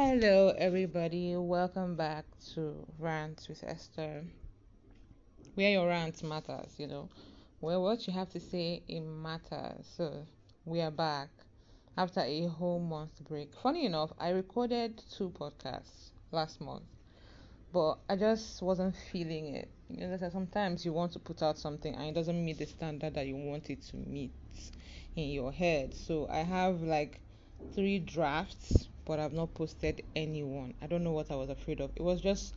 Hello, everybody. Welcome back to Rants with Esther. Where your rant matters, you know, where what you have to say it matters. So we are back after a whole month break. Funny enough, I recorded two podcasts last month, but I just wasn't feeling it. You know, sometimes you want to put out something and it doesn't meet the standard that you want it to meet in your head. So I have like three drafts but I've not posted anyone. I don't know what I was afraid of. It was just,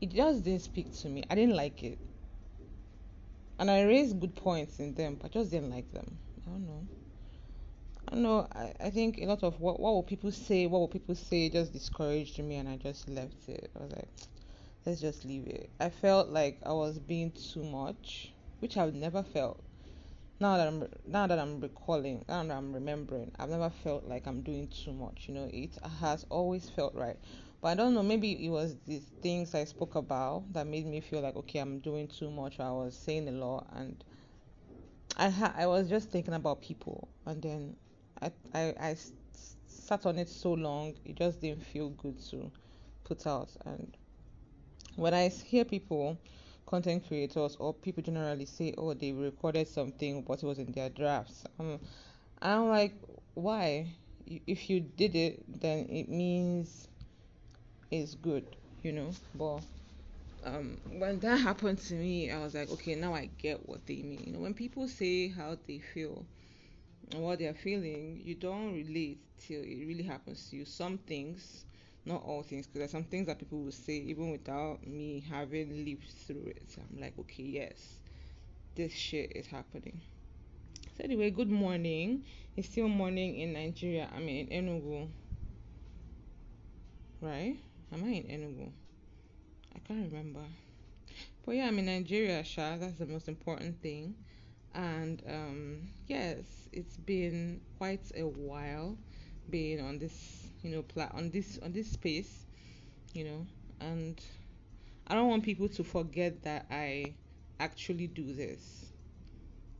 it just didn't speak to me. I didn't like it. And I raised good points in them, but I just didn't like them. I don't know. I don't know. I, I think a lot of what what will people say, what will people say just discouraged me and I just left it. I was like, let's just leave it. I felt like I was being too much, which I've never felt now that I'm now that I'm recalling, now that I'm remembering, I've never felt like I'm doing too much. You know, it has always felt right. But I don't know, maybe it was these things I spoke about that made me feel like okay, I'm doing too much. I was saying a lot, and I ha- I was just thinking about people, and then I I I sat on it so long, it just didn't feel good to put out. And when I hear people content creators or people generally say, oh, they recorded something, but it was in their drafts. Um, I'm like, why? If you did it, then it means it's good, you know. But um, when that happened to me, I was like, okay, now I get what they mean. You know, when people say how they feel and what they're feeling, you don't relate till it really happens to you. Some things not all things because there's some things that people will say even without me having lived through it. So i'm like okay yes this shit is happening. So anyway good morning. It's still morning in nigeria. I mean in enugu. Right? Am i in enugu? I can't remember. But yeah i'm in nigeria sha. That's the most important thing. And um, yes it's been quite a while being on this you know pla- on this on this space you know and i don't want people to forget that i actually do this.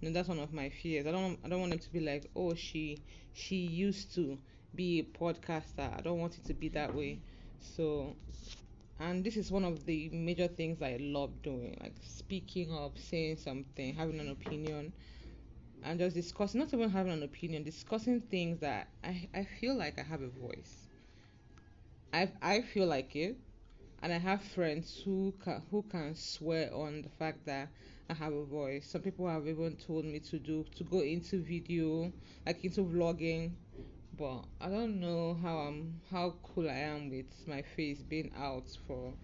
You know that's one of my fears. I don't i don't want them to be like oh she she used to be a podcaster. I don't want it to be that way. So and this is one of the major things i love doing like speaking up saying something having an opinion and just discussing, not even having an opinion, discussing things that I, I feel like I have a voice. I I feel like it, and I have friends who can who can swear on the fact that I have a voice. Some people have even told me to do to go into video, like into vlogging, but I don't know how I'm how cool I am with my face being out for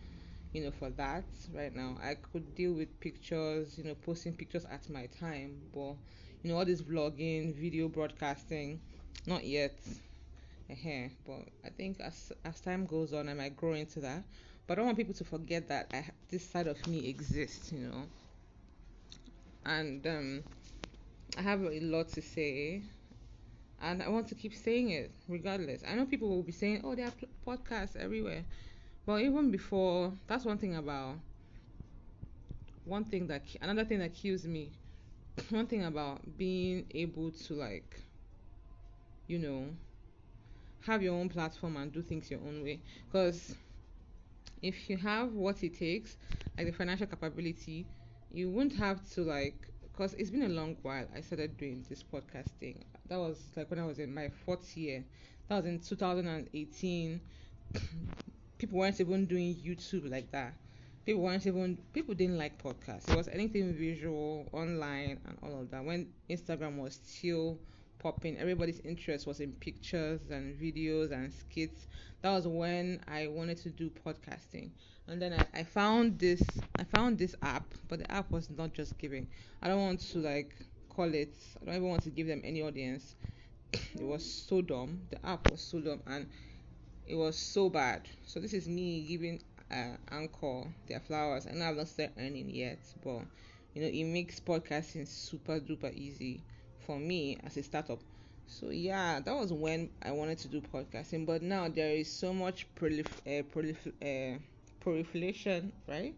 you know for that right now. I could deal with pictures, you know, posting pictures at my time, but you know all this vlogging, video broadcasting, not yet. uh But I think as as time goes on, I might grow into that. But I don't want people to forget that I, this side of me exists, you know. And um, I have a lot to say, and I want to keep saying it regardless. I know people will be saying, "Oh, there are podcasts everywhere," but even before, that's one thing about one thing that another thing that kills me one thing about being able to like you know have your own platform and do things your own way. Because if you have what it takes like the financial capability you won't have to like because it's been a long while i started doing this podcasting. That was like when i was in my fourth year. That was in 2018 people weren't even doing youtube like that people weren't even people didn't like podcasts. It was anything visual, online, and all of that. When Instagram was still popping, everybody's interest was in pictures and videos and skits. That was when I wanted to do podcasting. And then I, I found this I found this app, but the app was not just giving. I don't want to like call it I don't even want to give them any audience. It was so dumb. The app was so dumb and it was so bad. So this is me giving uh, Anchor, their flowers. I know I've not started earning yet, but you know it makes podcasting super duper easy for me as a startup. So yeah, that was when I wanted to do podcasting, but now there is so much prolif- uh, prolif- uh, proliferation, right?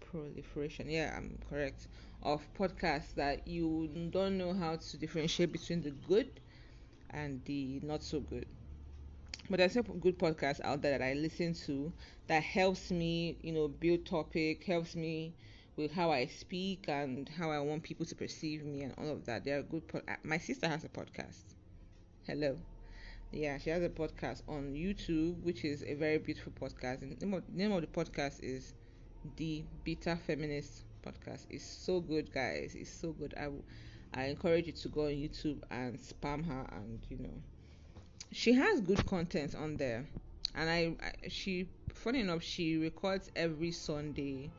Proliferation, yeah, I'm correct. Of podcasts that you don't know how to differentiate between the good and the not so good. But there's a good podcast out there that I listen to that helps me, you know, build topic, helps me with how I speak and how I want people to perceive me and all of that. They are good. Po- uh, My sister has a podcast. Hello. Yeah, she has a podcast on YouTube, which is a very beautiful podcast. And the name of, the name of the podcast is the Beta Feminist Podcast. It's so good, guys. It's so good. I, I encourage you to go on YouTube and spam her, and you know, she has good content on there. And I, I she, funny enough, she records every Sunday.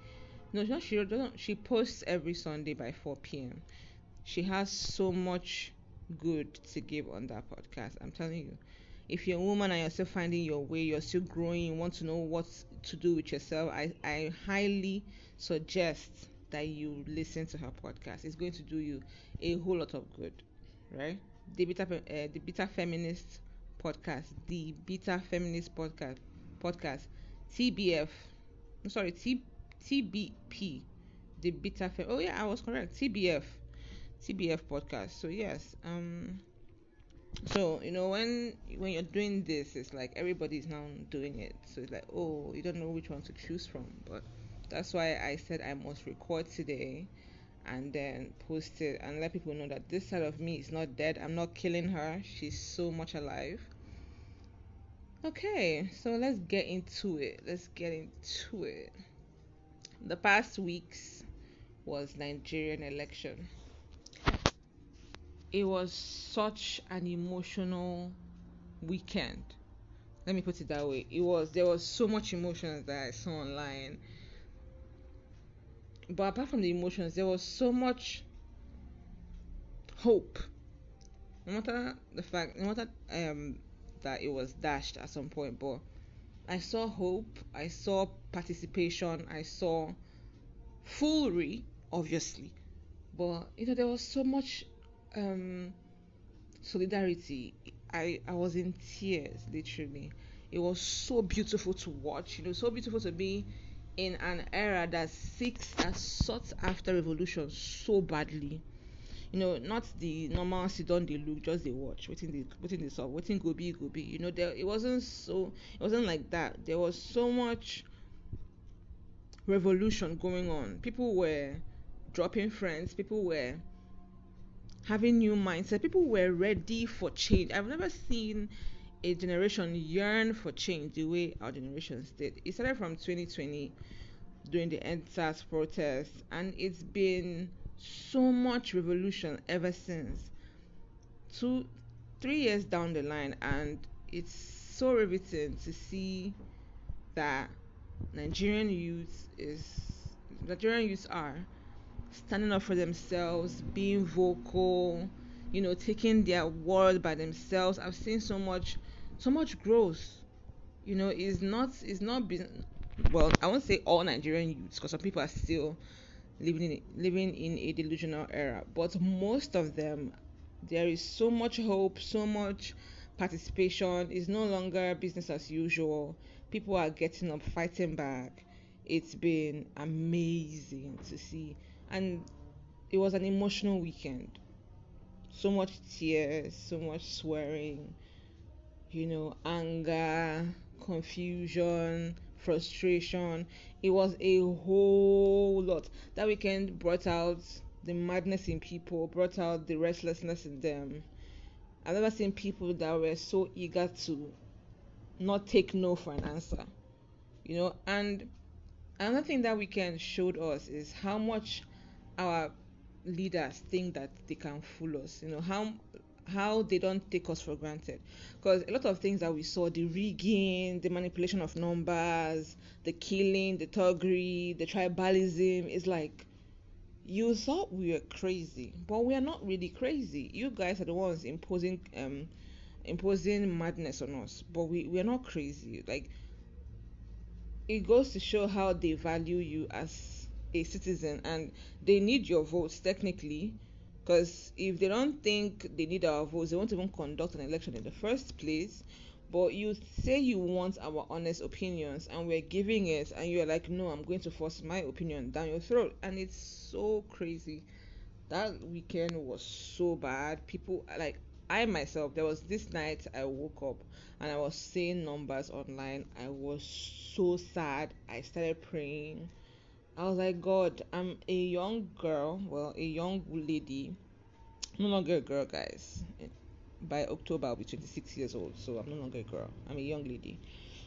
No, not she doesn't. She posts every Sunday by 4 p.m. She has so much good to give on that podcast. I'm telling you. If you're a woman and you're still finding your way, you're still growing, you want to know what to do with yourself, I, I highly suggest that you listen to her podcast. It's going to do you a whole lot of good, right? The Beta, uh, the Beta Feminist podcast, the Beta Feminist podcast, podcast, TBF. I'm sorry, T, TBP, the Beta. Fem- oh yeah, I was correct. TBF, TBF podcast. So yes, um, so you know when when you're doing this, it's like everybody's now doing it. So it's like oh, you don't know which one to choose from, but that's why I said I must record today and then post it and let people know that this side of me is not dead. I'm not killing her. She's so much alive. Okay, so let's get into it. Let's get into it. The past weeks was Nigerian election. It was such an emotional weekend. Let me put it that way. It was there was so much emotions that I saw online but apart from the emotions, there was so much hope. No matter the fact, no matter um that it was dashed at some point, but I saw hope. I saw participation. I saw foolery, obviously, but you know there was so much um solidarity. I I was in tears, literally. It was so beautiful to watch. You know, so beautiful to be in an era that seeks that sought after revolution so badly. You know not the normal sit down dey look just they watch. Wetin dey wetin dey sup wetin go be go be. You know there it wasn't so it wasn't like that. There was so much revolution going on. People were dropping friends. People were having new mindset people were ready for change. I've never seen a generation yearn for change the way our generations did. It started from 2020 during the EndSARS protests, and it's been so much revolution ever since. Two, three years down the line, and it's so riveting to see that Nigerian youth is Nigerian youths are standing up for themselves, being vocal, you know, taking their world by themselves. I've seen so much so much growth. You know, is not is not been well. I won't say all Nigerian youths because some people are still living in living in a delusional era, but most of them, there is so much hope, so much participation. It's no longer business as usual. People are getting up, fighting back. It's been amazing to see, and it was an emotional weekend. So much tears, so much swearing you know, anger, confusion, frustration. It was a whole lot. That weekend brought out the madness in people, brought out the restlessness in them. I've never seen people that were so eager to not take no for an answer. You know, and another thing that weekend showed us is how much our leaders think that they can fool us. You know, how how they don't take us for granted. Because a lot of things that we saw the rigging the manipulation of numbers the killing the thuggery the tribalism is like you thought we were crazy but we are not really crazy. You guys are the ones imposing um imposing madness on us but we we are not crazy. Like it goes to show how they value you as a citizen and they need your votes technically because if they don't think they need our votes, they won't even conduct an election in the first place. But you say you want our honest opinions, and we're giving it, and you're like, no, I'm going to force my opinion down your throat. And it's so crazy. That weekend was so bad. People, like, I myself, there was this night I woke up and I was seeing numbers online. I was so sad. I started praying. I was like, God, I'm a young girl, well, a young lady, no longer a girl, guys. By October, I'll be 26 years old, so I'm no longer a girl. I'm a young lady.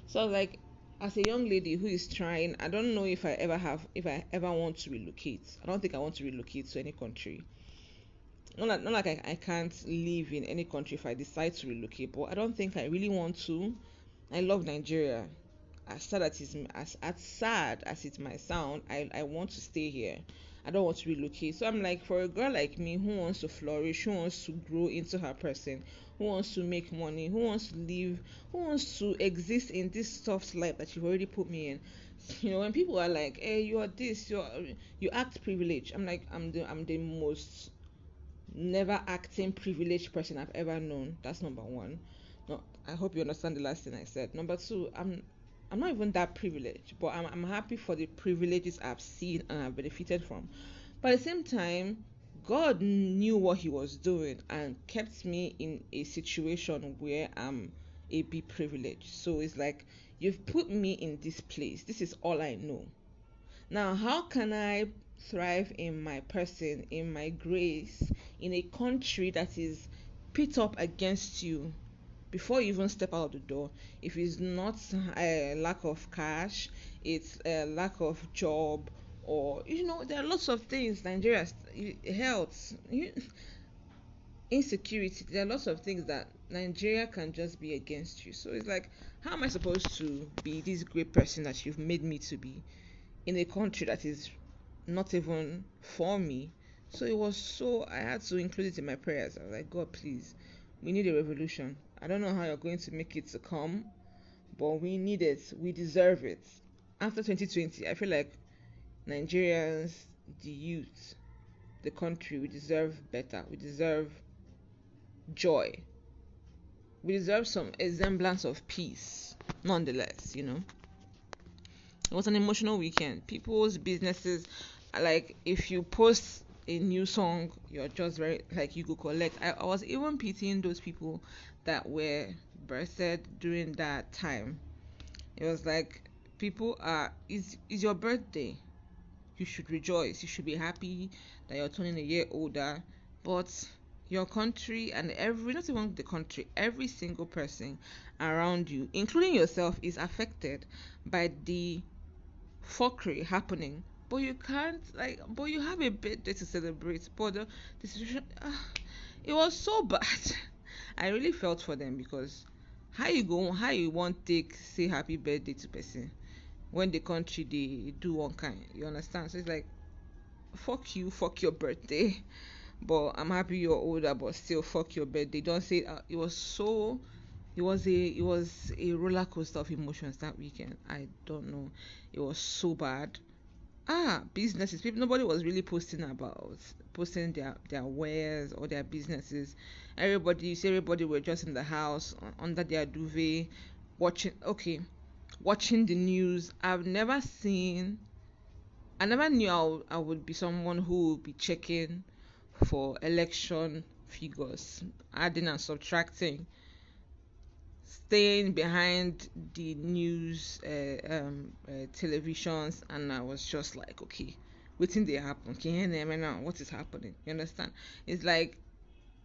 So I was like, as a young lady who is trying, I don't know if I ever have, if I ever want to relocate. I don't think I want to relocate to any country. Not like, not like I, I can't live in any country if I decide to relocate, but I don't think I really want to. I love Nigeria. As sad as, as, as sad as it might sound, I, I want to stay here. I don't want to relocate. So I'm like, for a girl like me who wants to flourish, who wants to grow into her person, who wants to make money, who wants to live, who wants to exist in this soft life that you've already put me in. You know, when people are like, eh, "Hey, you are this, you are, you act privileged," I'm like, I'm the, I'm the most never acting privileged person I've ever known. That's number one. No, I hope you understand the last thing I said. Number two, I'm I'm not even that privileged, but I'm, I'm happy for the privileges I've seen and I've benefited from. But at the same time, God knew what He was doing and kept me in a situation where I'm a bit privileged. So it's like, you've put me in this place. This is all I know. Now, how can I thrive in my person, in my grace, in a country that is pit up against you? Before you even step out the door if it's not a lack of cash it's a lack of job or you know there are lots of things nigeria health insecurity there are lots of things that nigeria can just be against you. So it's like how am i supposed to be this great person that you've made me to be in a country that is not even for me? So it was so i had to include it in my prayers. I was like god please we need a revolution I don't know how you're going to make it to come, but we need it. We deserve it. After 2020, I feel like Nigerians, the youth, the country, we deserve better. We deserve joy. We deserve some semblance of peace, nonetheless, you know. It was an emotional weekend. People's businesses, like, if you post a new song, you're just very, like, you go collect. I, I was even pitying those people that were birthed during that time. It was like people are is is your birthday. You should rejoice. You should be happy that you're turning a year older. But your country and every not even the country, every single person around you, including yourself, is affected by the fuckery happening. But you can't like but you have a birthday to celebrate. But the, the situation uh, it was so bad. I really felt for them because how you go how you want take say happy birthday to person when the country they do one kind you understand? So it's like fuck you fuck your birthday. But i'm happy you're older but still fuck your birthday. Don't say uh, it was so it was a it was a roller coaster of emotions that weekend. I don't know. It was so bad ah businesses. People nobody was really posting about posting their their wares or their businesses. Everybody you see everybody were just in the house under their duvet watching okay watching the news. I've never seen i never knew I, w- I would be someone who would be checking for election figures adding and subtracting staying behind the news uh, um, uh, televisions and i was just like okay waiting they happen can you hear me now what is happening you understand it's like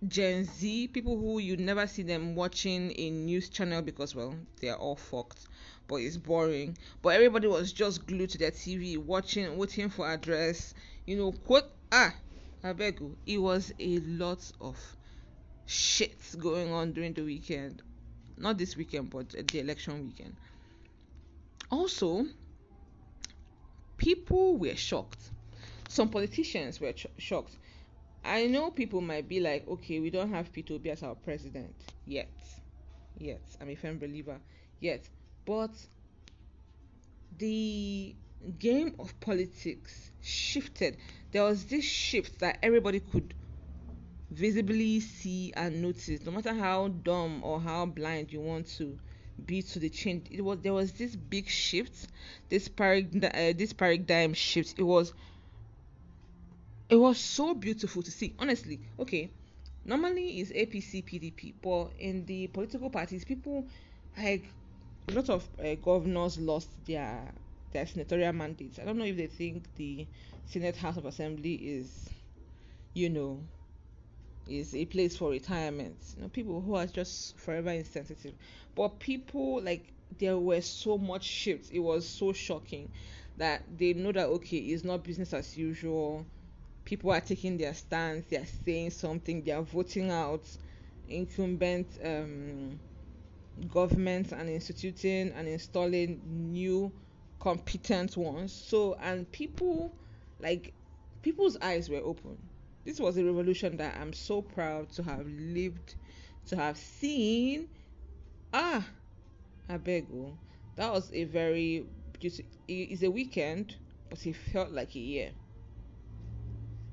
Gen Z, people who you never see them watching a news channel because, well, they are all fucked, but it's boring. But everybody was just glued to their TV, watching, waiting for address. You know, quote, ah, I beg you. It was a lot of shit going on during the weekend. Not this weekend, but the election weekend. Also, people were shocked. Some politicians were ch- shocked I know people might be like, okay, we don't have Peter Obi as our president yet. Yet. I'm a firm believer. Yet. But the game of politics shifted. There was this shift that everybody could visibly see and notice, no matter how dumb or how blind you want to be to the change. It was there was this big shift, this paradigm, uh, this paradigm shift. It was it was so beautiful to see honestly okay normally it's APC, PDP, but in the political parties, people like a lot of uh, governors lost their their senatorial mandates. I don't know if they think the Senate House of Assembly is, you know, is a place for retirement. You know, people who are just forever insensitive. But people like there were so much shifts. It was so shocking that they know that okay, it's not business as usual. People are taking their stance. They are saying something. They are voting out incumbent um, governments and instituting and installing new competent ones. So and people like people's eyes were open. This was a revolution that I'm so proud to have lived, to have seen. Ah, I beg you. That was a very it's a weekend, but it felt like a year.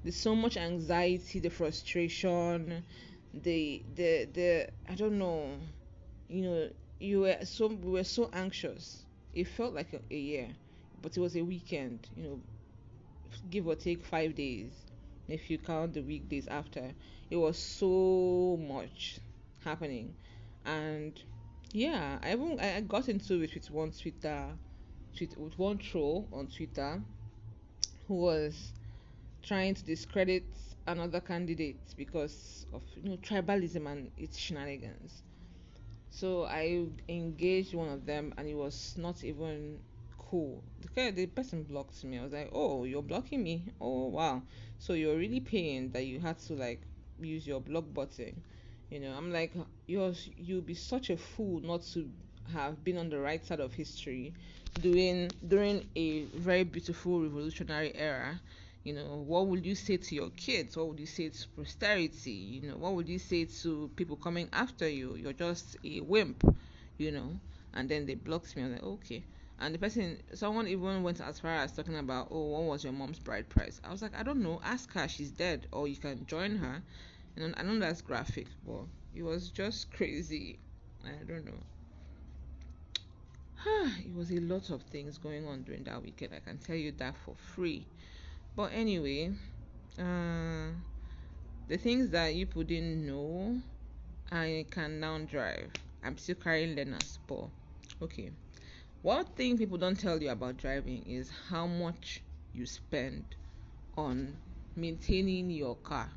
There's so much anxiety, the frustration, the the the I don't know, you know, you were so we were so anxious. It felt like a, a year, but it was a weekend, you know, give or take five days if you count the weekdays after. It was so much happening, and yeah, I even I got into it with one Twitter, tweet with one troll on Twitter, who was trying to discredit another candidate because of you know tribalism and its shenanigans. So I engaged one of them, and it was not even cool. The, the person blocked me. I was like, oh, you're blocking me. Oh wow. So you're really paying that you had to like use your block button you know, I'm like, you're you'll be such a fool not to have been on the right side of history during during a very beautiful revolutionary era. You know, what would you say to your kids? What would you say to posterity? You know, what would you say to people coming after you? You're just a wimp, you know. And then they blocked me. I was like, okay. And the person, someone even went as far as talking about, oh, what was your mom's bride price? I was like, I don't know. Ask her. She's dead, or you can join her and I know that's graphic, but it was just crazy. I don't know. it was a lot of things going on during that weekend. I can tell you that for free. But anyway, uh, the things that you didn't know, I can now drive. I'm still carrying learners, but okay. One thing people don't tell you about driving is how much you spend on maintaining your car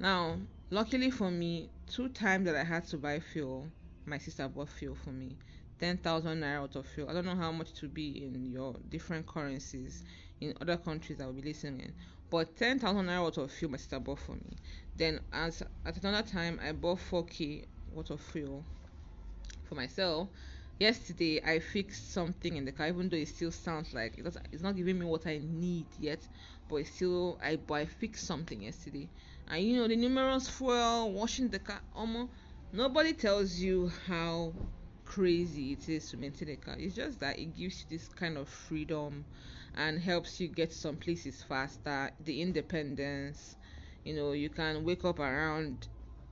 now, luckily for me, two times that I had to buy fuel, my sister bought fuel for me. 10,000 naira out of fuel. I don't know how much to be in your different currencies in other countries I will be listening. In. But 10,000 naira worth of fuel my sister bought for me. Then as at another time I bought 4k worth of fuel for myself. Yesterday I fixed something in the car, even though it still sounds like it it's not giving me what I need yet, but it's still I but I fixed something yesterday. And you know the numerous fuel washing the car almost nobody tells you how crazy it is to maintain a car. It's just that it gives you this kind of freedom and helps you get some places faster the independence. You know you can wake up around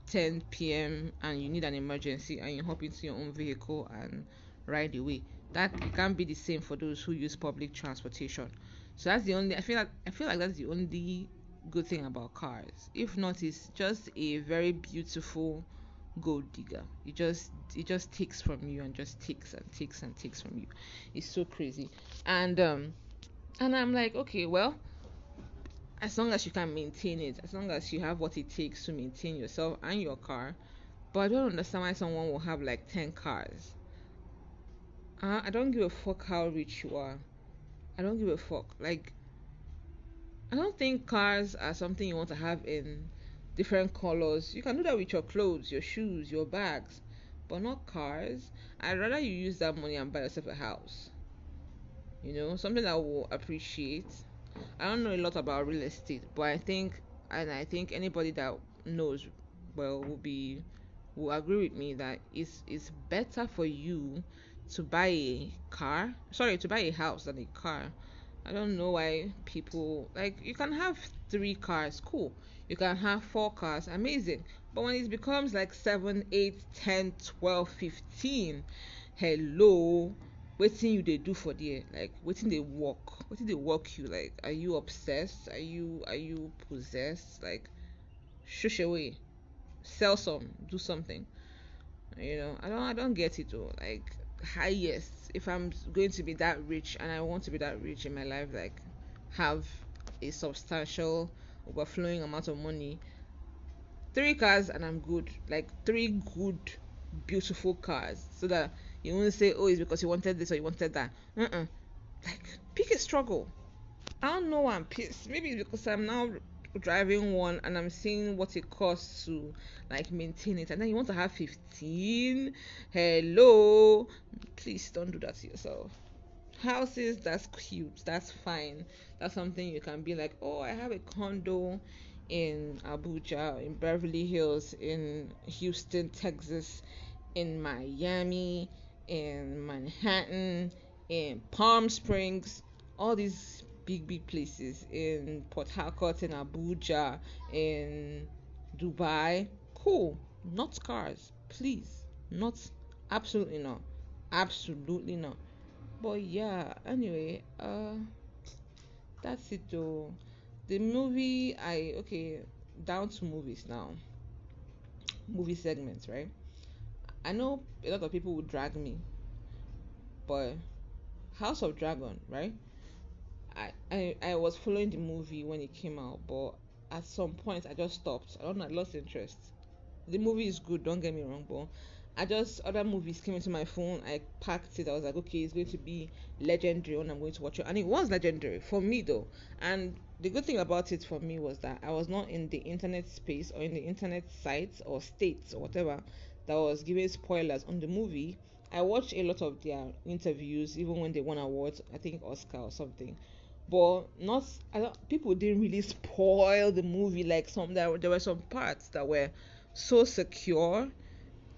10 p.m and you need an emergency and you hop into your own vehicle and ride away that can't be the same for those who use public transportation so that's the only i feel like i feel like that's the only good thing about cars. If not, it's just a very beautiful gold digger. It just it just takes from you and just takes and takes and takes from you. It's so crazy. And um and I'm like, okay, well, as long as you can maintain it, as long as you have what it takes to maintain yourself and your car. But I don't understand why someone will have like 10 cars. Uh, I don't give a fuck how rich you are. I don't give a fuck. Like, I don't think cars are something you want to have in different colors. You can do that with your clothes, your shoes, your bags, but not cars. I'd rather you use that money and buy yourself a house. You know, something that will appreciate. I don't know a lot about real estate, but I think, and I think anybody that knows well will be will agree with me that it's it's better for you to buy a car, sorry, to buy a house than a car I don't know why people like you can have three cars, cool. You can have four cars, amazing. But when it becomes like 7, 8, 10, 12, 15, hello, waiting you they do for the like waiting they walk, waiting they walk you like are you obsessed? Are you are you possessed? Like shush away, sell some, do something. You know, I don't I don't get it though. Like highest, if I'm going to be that rich and I want to be that rich in my life, like have a substantial overflowing amount of money, three cars and I'm good. Like three good, beautiful cars, so that you won't say, oh, it's because you wanted this or you wanted that. Uh-uh. Like pick a struggle. I don't know I'm pissed. Maybe because I'm now driving one and I'm seeing what it costs to like maintain it, and then you want to have 15. Hello, please don't do that to yourself. Houses, that's cute, that's fine. That's something you can be like, oh, I have a condo in Abuja, in Beverly Hills, in Houston, Texas, in Miami, in Manhattan, in Palm Springs, all these big big places in Port Harcourt, in Abuja, in Dubai. Cool. Not cars, please. Not absolutely not. Absolutely not. But yeah, anyway, uh that's it though. The movie I okay, down to movies now. Movie segments, right? I know a lot of people would drag me, but House of Dragon, right? I, I I was following the movie when it came out, but at some point I just stopped. I don't know, I lost interest. The movie is good, don't get me wrong, but I just other movies came into my phone. I packed it. I was like, okay, it's going to be legendary when I'm going to watch it, and it was legendary for me though. And the good thing about it for me was that I was not in the internet space or in the internet sites or states or whatever that was giving spoilers on the movie. I watched a lot of their interviews, even when they won awards. I think Oscar or something but not I don't, people didn't really spoil the movie like some there, there were some parts that were so secure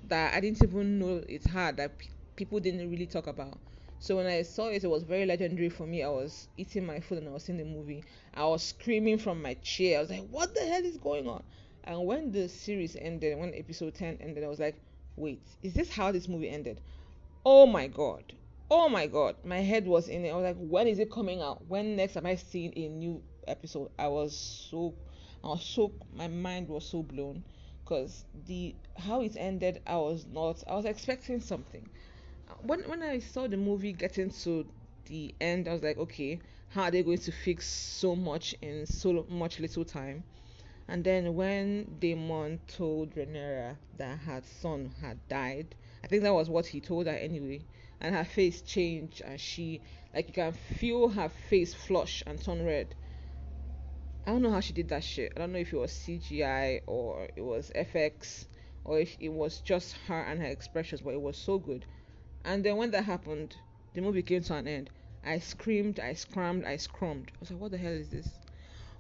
that I didn't even know it had that people didn't really talk about. So when I saw it, it was very legendary for me. I was eating my food and I was seeing the movie. I was screaming from my chair. I was like, "What the hell is going on?" And when the series ended, when episode ten ended, I was like, "Wait, is this how this movie ended?" Oh my god! oh my god, my head was in it. I was like, when is it coming out? When next am I seeing a new episode? I was so, I was so, my mind was so blown because the how it ended, I was not, I was expecting something. When when I saw the movie getting to the end, I was like, okay, how are they going to fix so much in so much little time? And then when Daemon told Rhaenyra that her son had died, I think that was what he told her anyway and her face changed and she like you can feel her face flush and turn red. I don't know how she did that shit. I don't know if it was cgi or it was fx or if it was just her and her expressions but it was so good. And then when that happened the movie came to an end. I screamed i scrammed i scrummed. I was like what the hell is this?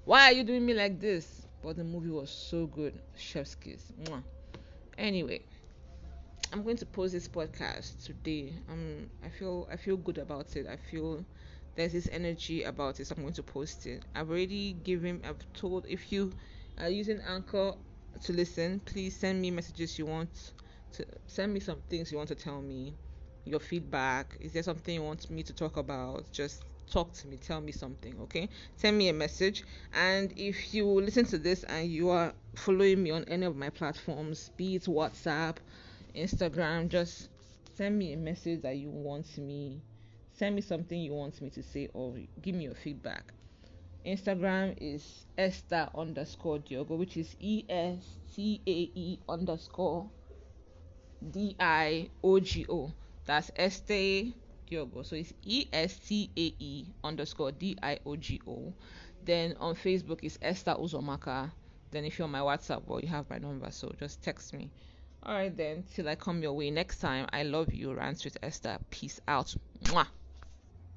Why are you doing me like this but the movie was so good chef's kiss Mwah. anyway I'm going to post this podcast today. Um, I feel I feel good about it. I feel there's this energy about it. So I'm going to post it. I've already given. I've told if you are using Anchor to listen, please send me messages you want to send me some things you want to tell me. Your feedback. Is there something you want me to talk about? Just talk to me tell me something okay send me a message and if you listen to this and you are following me on any of my platforms be it whatsapp Instagram, just send me a message that you want me, send me something you want me to say, or give me your feedback. Instagram is Esther underscore Diogo, which is E S T A E underscore D I O G O. That's Esther Diogo. So it's E S T A E underscore D I O G O. Then on Facebook is Esther Uzomaka. Then if you're on my WhatsApp, well, you have my number, so just text me. All right, then, till I come your way next time. I love you, Rants with Esther. Peace out. Mwah.